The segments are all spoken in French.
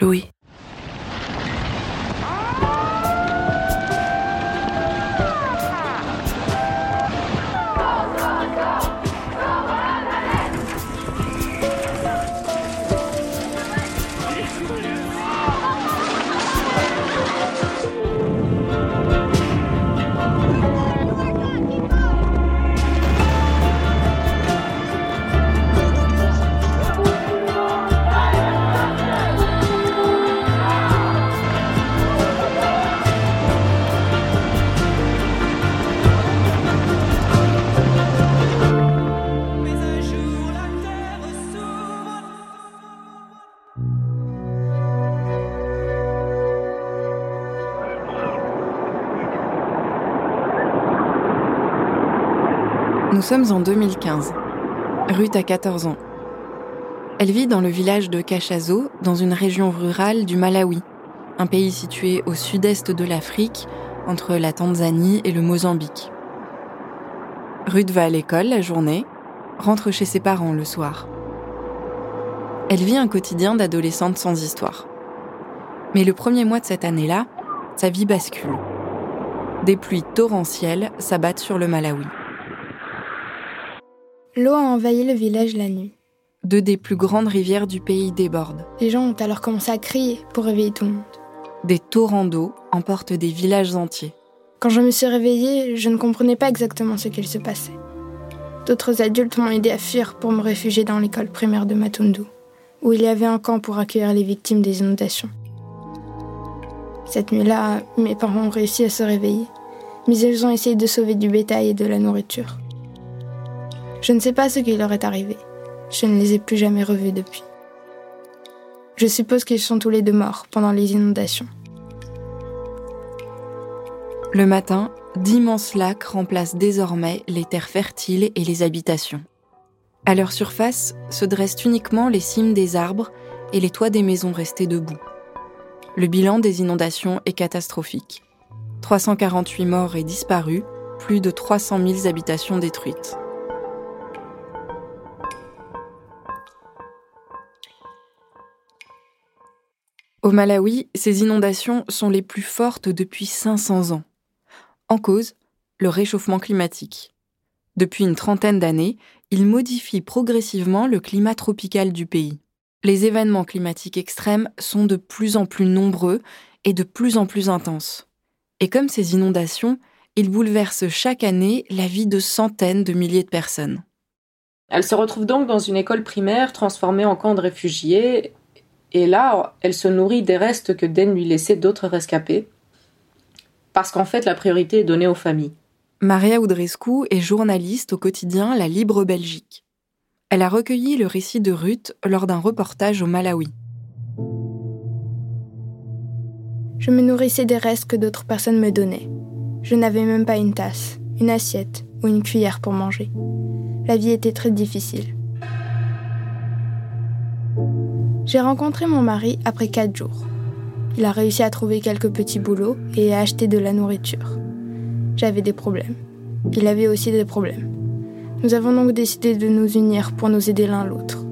Louis. Sommes en 2015. Ruth a 14 ans. Elle vit dans le village de Cachazo, dans une région rurale du Malawi, un pays situé au sud-est de l'Afrique, entre la Tanzanie et le Mozambique. Ruth va à l'école la journée, rentre chez ses parents le soir. Elle vit un quotidien d'adolescente sans histoire. Mais le premier mois de cette année-là, sa vie bascule. Des pluies torrentielles s'abattent sur le Malawi. L'eau a envahi le village la nuit. Deux des plus grandes rivières du pays débordent. Les gens ont alors commencé à crier pour réveiller tout le monde. Des torrents d'eau emportent des villages entiers. Quand je me suis réveillée, je ne comprenais pas exactement ce qu'il se passait. D'autres adultes m'ont aidé à fuir pour me réfugier dans l'école primaire de Matundu, où il y avait un camp pour accueillir les victimes des inondations. Cette nuit-là, mes parents ont réussi à se réveiller, mais ils ont essayé de sauver du bétail et de la nourriture. Je ne sais pas ce qui leur est arrivé. Je ne les ai plus jamais revus depuis. Je suppose qu'ils sont tous les deux morts pendant les inondations. Le matin, d'immenses lacs remplacent désormais les terres fertiles et les habitations. À leur surface se dressent uniquement les cimes des arbres et les toits des maisons restées debout. Le bilan des inondations est catastrophique. 348 morts et disparus, plus de 300 000 habitations détruites. Au Malawi, ces inondations sont les plus fortes depuis 500 ans. En cause, le réchauffement climatique. Depuis une trentaine d'années, il modifie progressivement le climat tropical du pays. Les événements climatiques extrêmes sont de plus en plus nombreux et de plus en plus intenses. Et comme ces inondations, ils bouleversent chaque année la vie de centaines de milliers de personnes. Elle se retrouve donc dans une école primaire transformée en camp de réfugiés et là, elle se nourrit des restes que daignent lui laisser d'autres rescapés. Parce qu'en fait, la priorité est donnée aux familles. Maria Oudrescu est journaliste au quotidien La Libre Belgique. Elle a recueilli le récit de Ruth lors d'un reportage au Malawi. Je me nourrissais des restes que d'autres personnes me donnaient. Je n'avais même pas une tasse, une assiette ou une cuillère pour manger. La vie était très difficile. J'ai rencontré mon mari après quatre jours. Il a réussi à trouver quelques petits boulots et à acheter de la nourriture. J'avais des problèmes. Il avait aussi des problèmes. Nous avons donc décidé de nous unir pour nous aider l'un l'autre.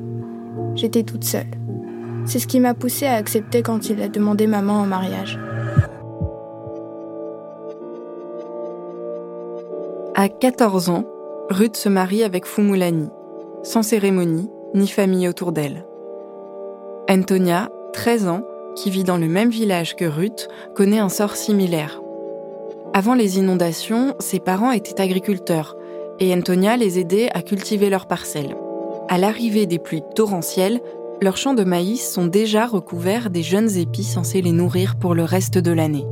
J'étais toute seule. C'est ce qui m'a poussée à accepter quand il a demandé maman en mariage. À 14 ans, Ruth se marie avec Fumulani, sans cérémonie ni famille autour d'elle. Antonia, 13 ans, qui vit dans le même village que Ruth, connaît un sort similaire. Avant les inondations, ses parents étaient agriculteurs et Antonia les aidait à cultiver leurs parcelles. À l'arrivée des pluies torrentielles, leurs champs de maïs sont déjà recouverts des jeunes épis censés les nourrir pour le reste de l'année.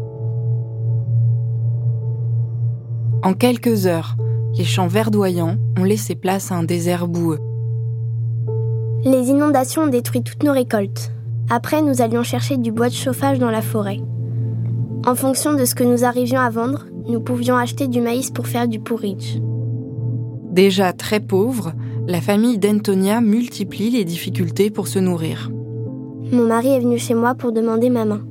En quelques heures, les champs verdoyants ont laissé place à un désert boueux. Les inondations ont détruit toutes nos récoltes. Après, nous allions chercher du bois de chauffage dans la forêt. En fonction de ce que nous arrivions à vendre, nous pouvions acheter du maïs pour faire du porridge. Déjà très pauvre, la famille d'Antonia multiplie les difficultés pour se nourrir. Mon mari est venu chez moi pour demander ma main.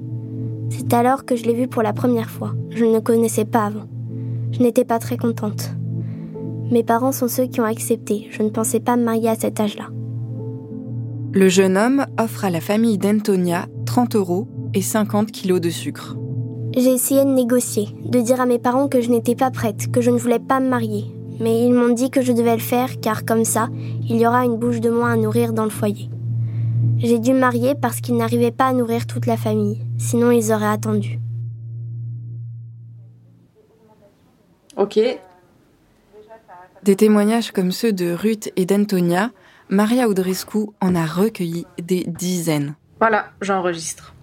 C'est alors que je l'ai vu pour la première fois. Je ne le connaissais pas avant. Je n'étais pas très contente. Mes parents sont ceux qui ont accepté. Je ne pensais pas me marier à cet âge-là. Le jeune homme offre à la famille d'Antonia 30 euros et 50 kilos de sucre. J'ai essayé de négocier, de dire à mes parents que je n'étais pas prête, que je ne voulais pas me marier. Mais ils m'ont dit que je devais le faire car comme ça, il y aura une bouche de moins à nourrir dans le foyer. J'ai dû me marier parce qu'ils n'arrivaient pas à nourrir toute la famille, sinon ils auraient attendu. Ok. Des témoignages comme ceux de Ruth et d'Antonia, Maria Audrescu en a recueilli des dizaines. Voilà, j'enregistre.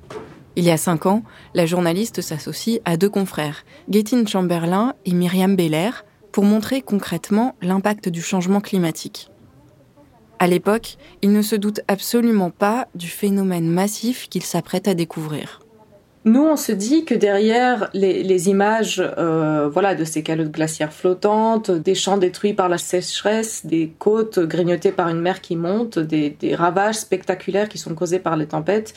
Il y a cinq ans, la journaliste s'associe à deux confrères, Gaetine Chamberlain et Myriam Beller, pour montrer concrètement l'impact du changement climatique. À l'époque, ils ne se doutent absolument pas du phénomène massif qu'ils s'apprêtent à découvrir. Nous, on se dit que derrière les, images euh, voilà, de ces calottes glaciaires flottantes, des champs détruits par la sécheresse, des côtes grignotées par une mer qui monte, des, ravages spectaculaires qui sont causés par les tempêtes,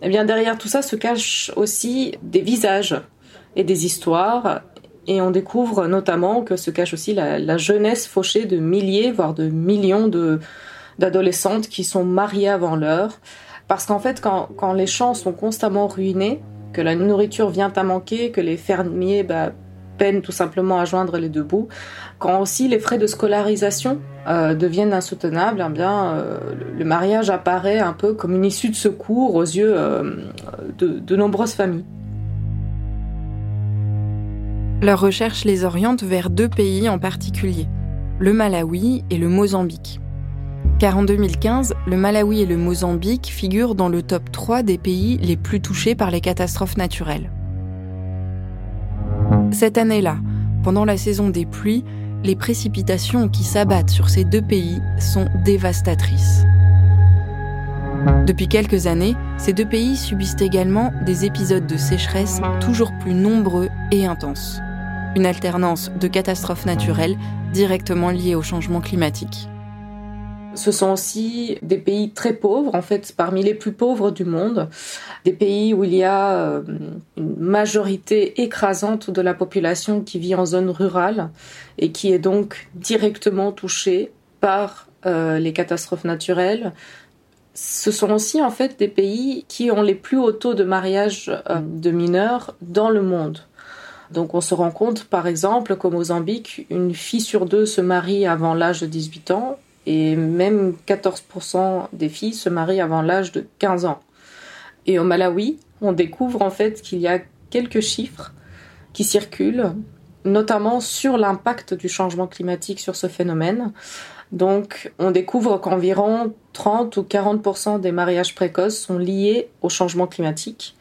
eh bien derrière tout ça se cachent aussi des visages et des histoires. Et on découvre notamment que se cache aussi la, la jeunesse fauchée de milliers, voire de millions d'adolescentes qui sont mariées avant l'heure, parce qu'en fait, quand, les champs sont constamment ruinés, que la nourriture vient à manquer, que les fermiers bah, peinent tout simplement à joindre les deux bouts, quand aussi les frais de scolarisation euh, deviennent insoutenables, eh euh, le mariage apparaît un peu comme une issue de secours aux yeux euh, de, de nombreuses familles. Leur recherche les oriente vers deux pays en particulier, le Malawi et le Mozambique. Car en 2015, le Malawi et le Mozambique figurent dans le top 3 des pays les plus touchés par les catastrophes naturelles. Cette année-là, pendant la saison des pluies, les précipitations qui s'abattent sur ces deux pays sont dévastatrices. Depuis quelques années, ces deux pays subissent également des épisodes de sécheresse toujours plus nombreux et intenses. Une alternance de catastrophes naturelles directement liées au changement climatique. Ce sont aussi des pays très pauvres, en fait, parmi les plus pauvres du monde, des pays où il y a euh, une majorité écrasante de la population qui vit en zone rurale et qui est donc directement touchée par euh, les catastrophes naturelles. Ce sont aussi en fait des pays qui ont les plus hauts taux de mariage euh, de mineurs dans le monde. Donc on se rend compte par exemple qu'au Mozambique, une fille sur deux se marie avant l'âge de 18 ans et même 14% des filles se marient avant l'âge de 15 ans. Et au Malawi, on découvre en fait qu'il y a quelques chiffres qui circulent, notamment sur l'impact du changement climatique sur ce phénomène. Donc, on découvre qu'environ 30 ou 40% des mariages précoces sont liés au changement climatique.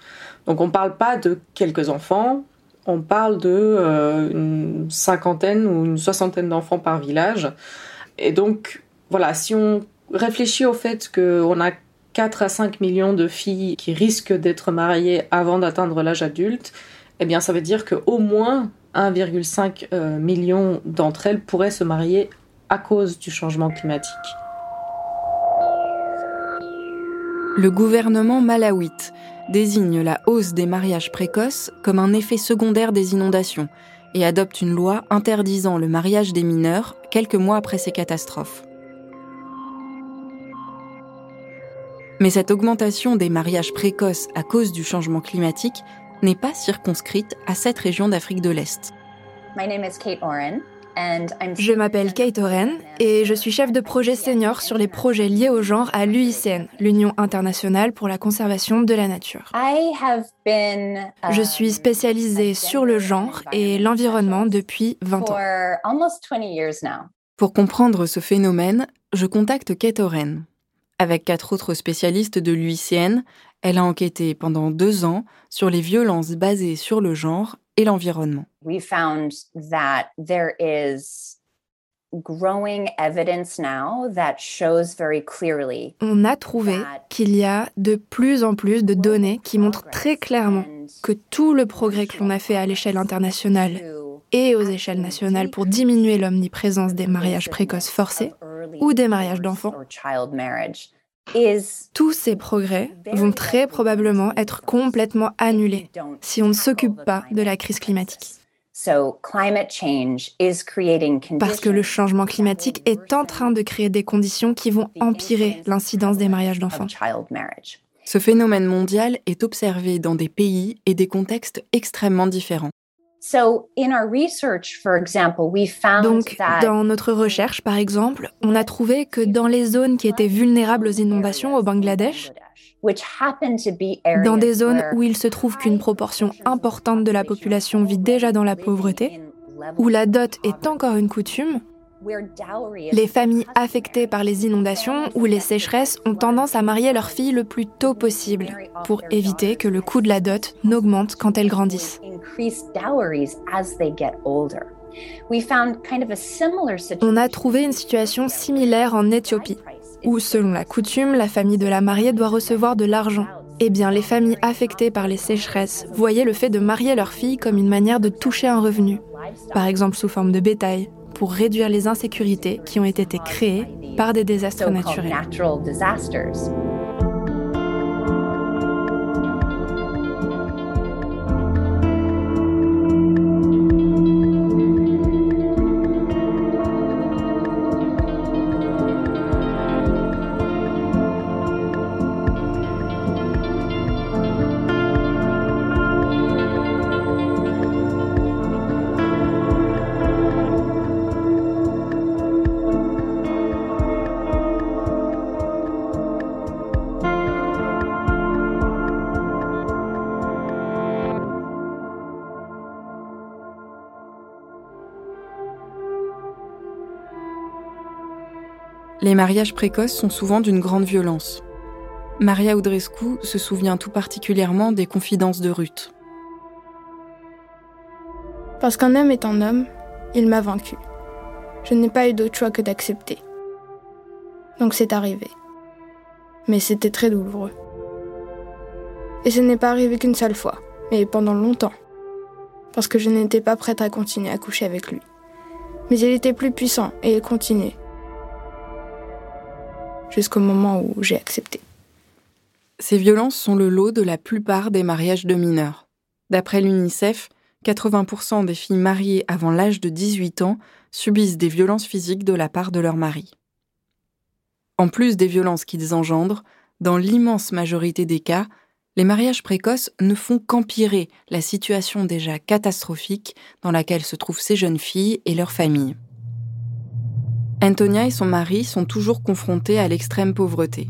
Donc, on ne parle pas de quelques enfants, on parle de euh, une cinquantaine ou une soixantaine d'enfants par village. Et donc, voilà, si on réfléchit au fait qu'on a 4 à 5 millions de filles qui risquent d'être mariées avant d'atteindre l'âge adulte, eh bien ça veut dire qu'au moins 1,5 euh, million d'entre elles pourraient se marier à cause du changement climatique. Le gouvernement malawite désigne la hausse des mariages précoces comme un effet secondaire des inondations et adopte une loi interdisant le mariage des mineurs quelques mois après ces catastrophes. Mais cette augmentation des mariages précoces à cause du changement climatique n'est pas circonscrite à cette région d'Afrique de l'Est. Je m'appelle Kate Oren et je suis chef de projet senior sur les projets liés au genre à l'UICN, l'Union internationale pour la conservation de la nature. Je suis um, spécialisée sur le genre et l'environnement depuis 20 ans. Pour comprendre ce phénomène, je contacte Kate Oren. Avec quatre autres spécialistes de l'UICN, elle a enquêté pendant deux ans sur les violences basées sur le genre et l'environnement. On a trouvé qu'il y a de plus en plus de données qui montrent très clairement que tout le progrès que l'on a fait à l'échelle internationale et aux échelles nationales pour diminuer l'omniprésence des mariages précoces forcés ou des mariages d'enfants, tous ces progrès vont très probablement être complètement annulés si on ne s'occupe pas de la crise climatique. Parce que le changement climatique est en train de créer des conditions qui vont empirer l'incidence des mariages d'enfants. Ce phénomène mondial est observé dans des pays et des contextes extrêmement différents. Donc, dans notre recherche, par exemple, on a trouvé que dans les zones qui étaient vulnérables aux inondations au Bangladesh, dans des zones où il se trouve qu'une proportion importante de la population vit déjà dans la pauvreté, où la dot est encore une coutume, les familles affectées par les inondations ou les sécheresses ont tendance à marier leurs filles le plus tôt possible pour éviter que le coût de la dot n'augmente quand elles grandissent. On a trouvé une situation similaire en Éthiopie, où selon la coutume, la famille de la mariée doit recevoir de l'argent. Eh bien, les familles affectées par les sécheresses voyaient le fait de marier leur fille comme une manière de toucher un revenu, par exemple sous forme de bétail, pour réduire les insécurités qui ont été créées par des désastres naturels. Les mariages précoces sont souvent d'une grande violence. Maria Udrescu se souvient tout particulièrement des confidences de Ruth. Parce qu'un homme est un homme, il m'a vaincu. Je n'ai pas eu d'autre choix que d'accepter. Donc c'est arrivé. Mais c'était très douloureux. Et ce n'est pas arrivé qu'une seule fois, mais pendant longtemps. Parce que je n'étais pas prête à continuer à coucher avec lui. Mais il était plus puissant et il continuait jusqu'au moment où j'ai accepté. Ces violences sont le lot de la plupart des mariages de mineurs. D'après l'UNICEF, 80% des filles mariées avant l'âge de 18 ans subissent des violences physiques de la part de leur mari. En plus des violences qu'ils engendrent, dans l'immense majorité des cas, les mariages précoces ne font qu'empirer la situation déjà catastrophique dans laquelle se trouvent ces jeunes filles et leurs familles. Antonia et son mari sont toujours confrontés à l'extrême pauvreté.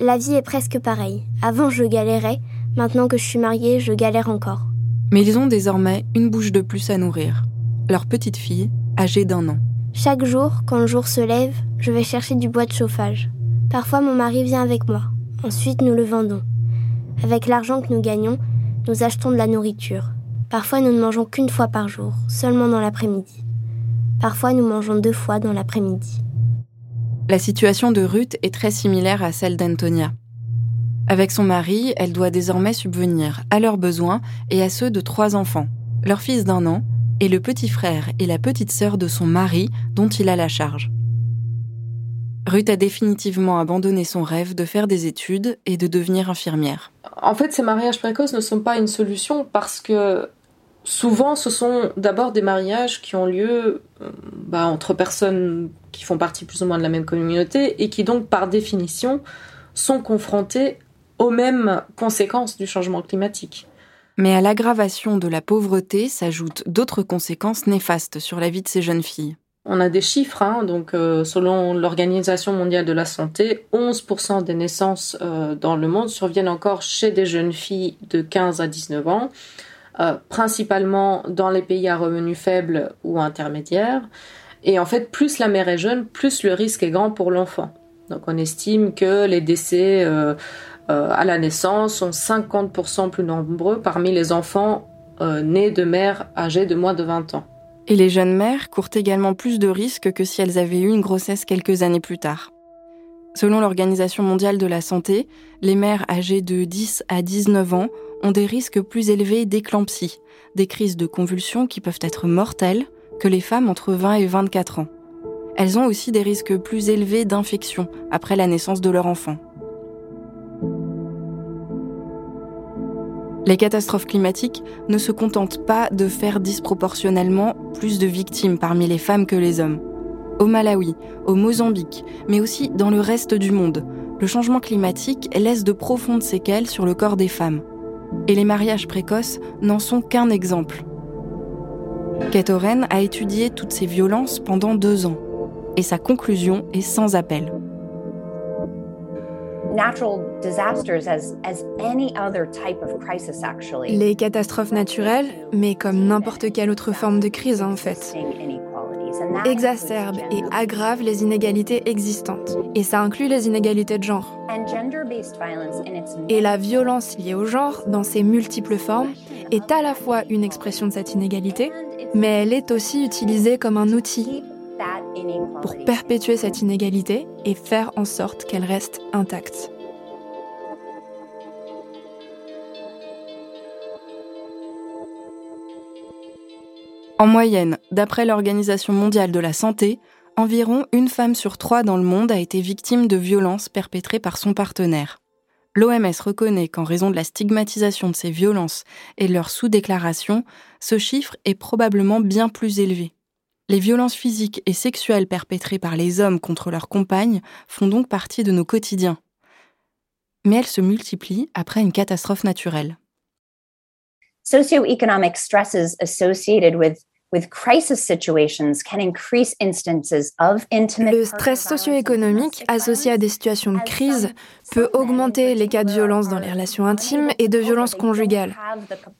La vie est presque pareille. Avant, je galérais. Maintenant que je suis mariée, je galère encore. Mais ils ont désormais une bouche de plus à nourrir. Leur petite fille, âgée d'un an. Chaque jour, quand le jour se lève, je vais chercher du bois de chauffage. Parfois, mon mari vient avec moi. Ensuite, nous le vendons. Avec l'argent que nous gagnons, nous achetons de la nourriture. Parfois, nous ne mangeons qu'une fois par jour, seulement dans l'après-midi. Parfois, nous mangeons deux fois dans l'après-midi. La situation de Ruth est très similaire à celle d'Antonia. Avec son mari, elle doit désormais subvenir à leurs besoins et à ceux de trois enfants, leur fils d'un an et le petit frère et la petite sœur de son mari dont il a la charge. Ruth a définitivement abandonné son rêve de faire des études et de devenir infirmière. En fait, ces mariages précoces ne sont pas une solution parce que souvent, ce sont d'abord des mariages qui ont lieu euh, bah, entre personnes qui font partie plus ou moins de la même communauté et qui donc, par définition, sont confrontées aux mêmes conséquences du changement climatique. Mais à l'aggravation de la pauvreté s'ajoutent d'autres conséquences néfastes sur la vie de ces jeunes filles. On a des chiffres, hein, donc euh, selon l'Organisation mondiale de la santé, 11% des naissances euh, dans le monde surviennent encore chez des jeunes filles de 15 à 19 ans. Euh, principalement dans les pays à revenus faibles ou intermédiaires. Et en fait, plus la mère est jeune, plus le risque est grand pour l'enfant. Donc on estime que les décès euh, euh, à la naissance sont 50% plus nombreux parmi les enfants nés de mères âgées de moins de 20 ans. Et les jeunes mères courent également plus de risques que si elles avaient eu une grossesse quelques années plus tard. Selon l'Organisation mondiale de la santé, les mères âgées de 10 à 19 ans ont des risques plus élevés d'éclampsie, des crises de convulsions qui peuvent être mortelles, que les femmes entre 20 et 24 ans. Elles ont aussi des risques plus élevés d'infection après la naissance de leur enfant. Les catastrophes climatiques ne se contentent pas de faire disproportionnellement plus de victimes parmi les femmes que les hommes au Malawi, au Mozambique, mais aussi dans le reste du monde. Le changement climatique laisse de profondes séquelles sur le corps des femmes. Et les mariages précoces n'en sont qu'un exemple. Kate Oren a étudié toutes ces violences pendant deux ans. Et sa conclusion est sans appel. Les catastrophes naturelles, mais comme n'importe quelle autre forme de crise en fait, exacerbe et aggrave les inégalités existantes. Et ça inclut les inégalités de genre. Et la violence liée au genre, dans ses multiples formes, est à la fois une expression de cette inégalité, mais elle est aussi utilisée comme un outil pour perpétuer cette inégalité et faire en sorte qu'elle reste intacte. En moyenne, d'après l'Organisation mondiale de la santé, environ une femme sur trois dans le monde a été victime de violences perpétrées par son partenaire. L'OMS reconnaît qu'en raison de la stigmatisation de ces violences et de leur sous-déclaration, ce chiffre est probablement bien plus élevé. Les violences physiques et sexuelles perpétrées par les hommes contre leurs compagnes font donc partie de nos quotidiens. Mais elles se multiplient après une catastrophe naturelle. Le stress socio-économique associé à des situations de crise peut augmenter les cas de violence dans les relations intimes et de violence conjugale,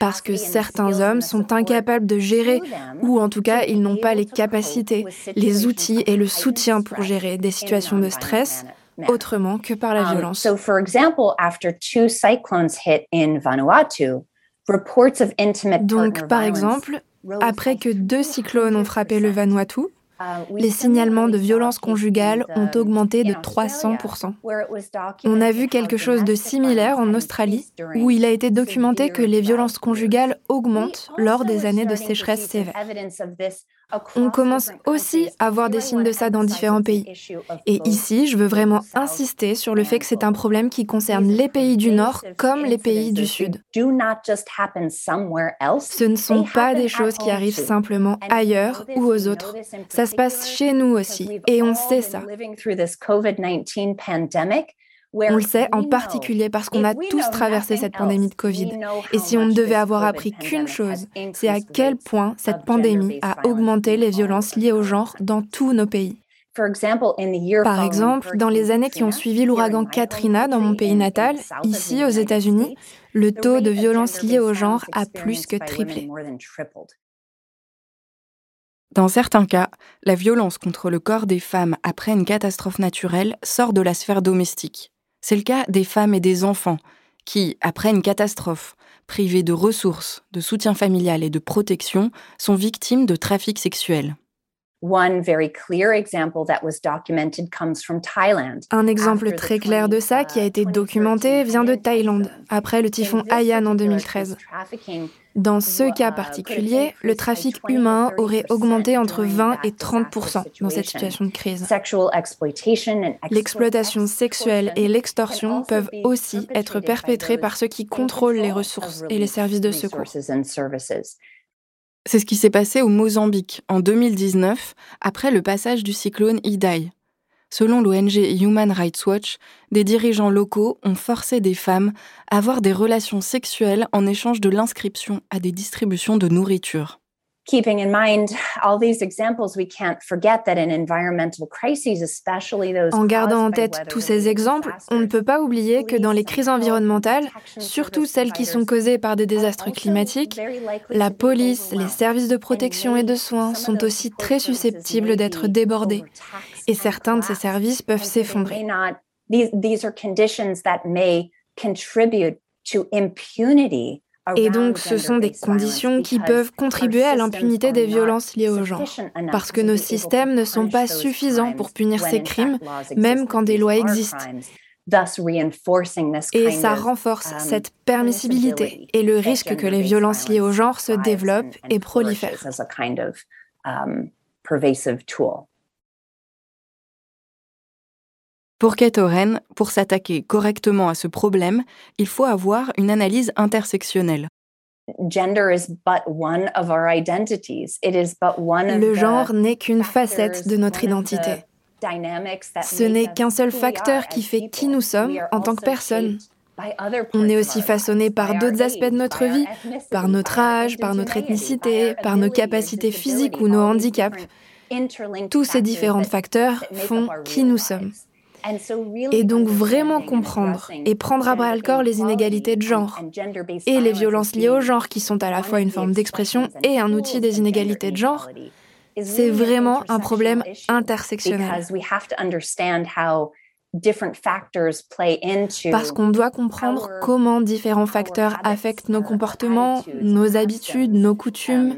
parce que certains hommes sont incapables de gérer, ou en tout cas ils n'ont pas les capacités, les outils et le soutien pour gérer des situations de stress autrement que par la violence. Donc, par exemple, après que deux cyclones ont frappé le Vanuatu, les signalements de violences conjugales ont augmenté de 300%. On a vu quelque chose de similaire en Australie, où il a été documenté que les violences conjugales augmentent lors des années de sécheresse sévère. On commence aussi à voir des signes de ça dans différents pays. Et ici, je veux vraiment insister sur le fait que c'est un problème qui concerne les pays du Nord comme les pays du Sud. Ce ne sont pas des choses qui arrivent simplement ailleurs ou aux autres. Ça se passe chez nous aussi. Et on sait ça. On le sait en particulier parce qu'on a tous traversé cette pandémie de Covid. Et si on ne devait avoir appris qu'une chose, c'est à quel point cette pandémie a augmenté les violences liées au genre dans tous nos pays. Par exemple, dans les années qui ont suivi l'ouragan Katrina dans mon pays natal, ici aux États-Unis, le taux de violences liées au genre a plus que triplé. Dans certains cas, la violence contre le corps des femmes après une catastrophe naturelle sort de la sphère domestique. C'est le cas des femmes et des enfants qui, après une catastrophe, privés de ressources, de soutien familial et de protection, sont victimes de trafic sexuel. Un exemple très clair de ça qui a été documenté vient de Thaïlande, après le typhon Haiyan en 2013. Dans ce cas particulier, le trafic humain aurait augmenté entre 20 et 30 dans cette situation de crise. L'exploitation sexuelle et l'extorsion peuvent aussi être perpétrées par ceux qui contrôlent les ressources et les services de secours. C'est ce qui s'est passé au Mozambique en 2019 après le passage du cyclone Idai. Selon l'ONG Human Rights Watch, des dirigeants locaux ont forcé des femmes à avoir des relations sexuelles en échange de l'inscription à des distributions de nourriture. En gardant en tête tous ces exemples, on ne peut pas oublier que dans les crises environnementales, surtout celles qui sont causées par des désastres climatiques, la police, les services de protection et de soins sont aussi très susceptibles d'être débordés. Et certains de ces services peuvent s'effondrer. Et donc ce sont des conditions qui peuvent contribuer à l'impunité des violences liées au genre, parce que nos systèmes ne sont pas suffisants pour punir ces crimes, même quand des lois existent. Et ça renforce cette permissibilité et le risque que les violences liées au genre se développent et prolifèrent. Pour Kate Oren, pour s'attaquer correctement à ce problème, il faut avoir une analyse intersectionnelle. Le genre n'est qu'une facette de notre identité. Ce n'est qu'un seul facteur qui fait qui nous sommes en tant que personne. On est aussi façonné par d'autres aspects de notre vie, par notre âge, par notre ethnicité, par nos capacités physiques ou nos handicaps. Tous ces différents facteurs font qui nous sommes. Et donc vraiment comprendre et prendre à bras le corps les inégalités de genre et les violences liées au genre qui sont à la fois une forme d'expression et un outil des inégalités de genre, c'est vraiment un problème intersectionnel. Parce qu'on doit comprendre comment différents facteurs affectent nos comportements, nos habitudes, nos coutumes.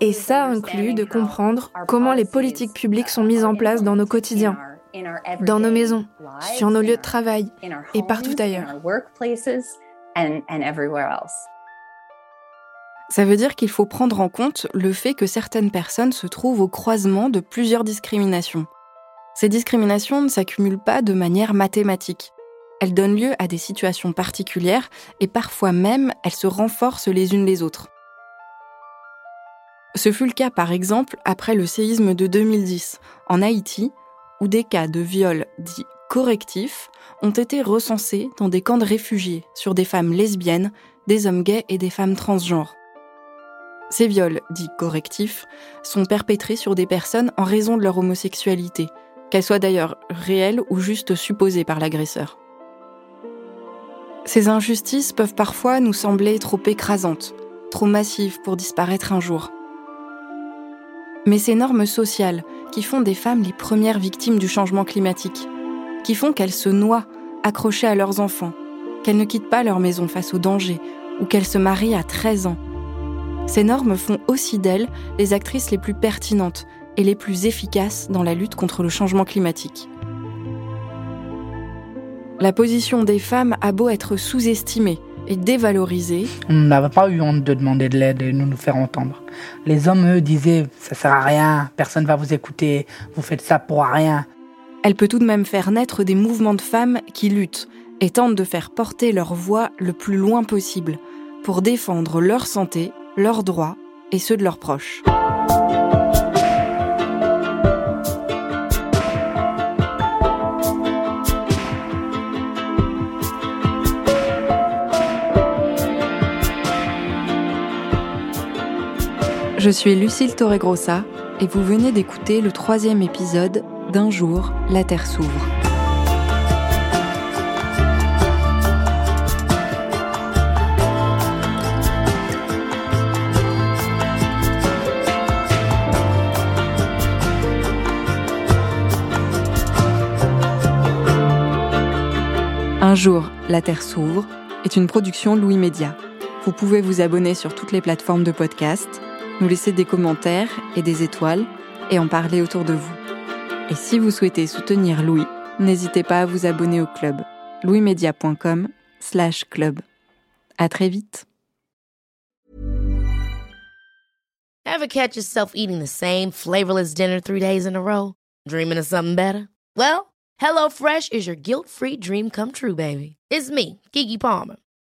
Et ça inclut de comprendre comment les politiques publiques sont mises en place dans nos quotidiens, dans nos maisons, sur nos lieux de travail et partout ailleurs. Ça veut dire qu'il faut prendre en compte le fait que certaines personnes se trouvent au croisement de plusieurs discriminations. Ces discriminations ne s'accumulent pas de manière mathématique. Elles donnent lieu à des situations particulières et parfois même elles se renforcent les unes les autres. Ce fut le cas par exemple après le séisme de 2010 en Haïti, où des cas de viol dits correctifs ont été recensés dans des camps de réfugiés sur des femmes lesbiennes, des hommes gays et des femmes transgenres. Ces viols, dits correctifs, sont perpétrés sur des personnes en raison de leur homosexualité, qu'elle soit d'ailleurs réelle ou juste supposée par l'agresseur. Ces injustices peuvent parfois nous sembler trop écrasantes, trop massives pour disparaître un jour. Mais ces normes sociales qui font des femmes les premières victimes du changement climatique, qui font qu'elles se noient accrochées à leurs enfants, qu'elles ne quittent pas leur maison face au danger ou qu'elles se marient à 13 ans, ces normes font aussi d'elles les actrices les plus pertinentes et les plus efficaces dans la lutte contre le changement climatique. La position des femmes a beau être sous-estimée et dévalorisée. On n'avait pas eu honte de demander de l'aide et de nous faire entendre. Les hommes, eux, disaient ça sert à rien, personne ne va vous écouter, vous faites ça pour rien. Elle peut tout de même faire naître des mouvements de femmes qui luttent et tentent de faire porter leur voix le plus loin possible pour défendre leur santé leurs droits et ceux de leurs proches. Je suis Lucille Torregrossa et vous venez d'écouter le troisième épisode d'Un jour, la Terre s'ouvre. Un jour, la Terre s'ouvre est une production Louis Média. Vous pouvez vous abonner sur toutes les plateformes de podcast, nous laisser des commentaires et des étoiles et en parler autour de vous. Et si vous souhaitez soutenir Louis, n'hésitez pas à vous abonner au club louismedia.com slash club. À très vite. Ever catch yourself eating the same flavorless dinner three days in a row? Dreaming of something better? Well, HelloFresh is your guilt-free dream come true, baby. It's me, Kiki Palmer.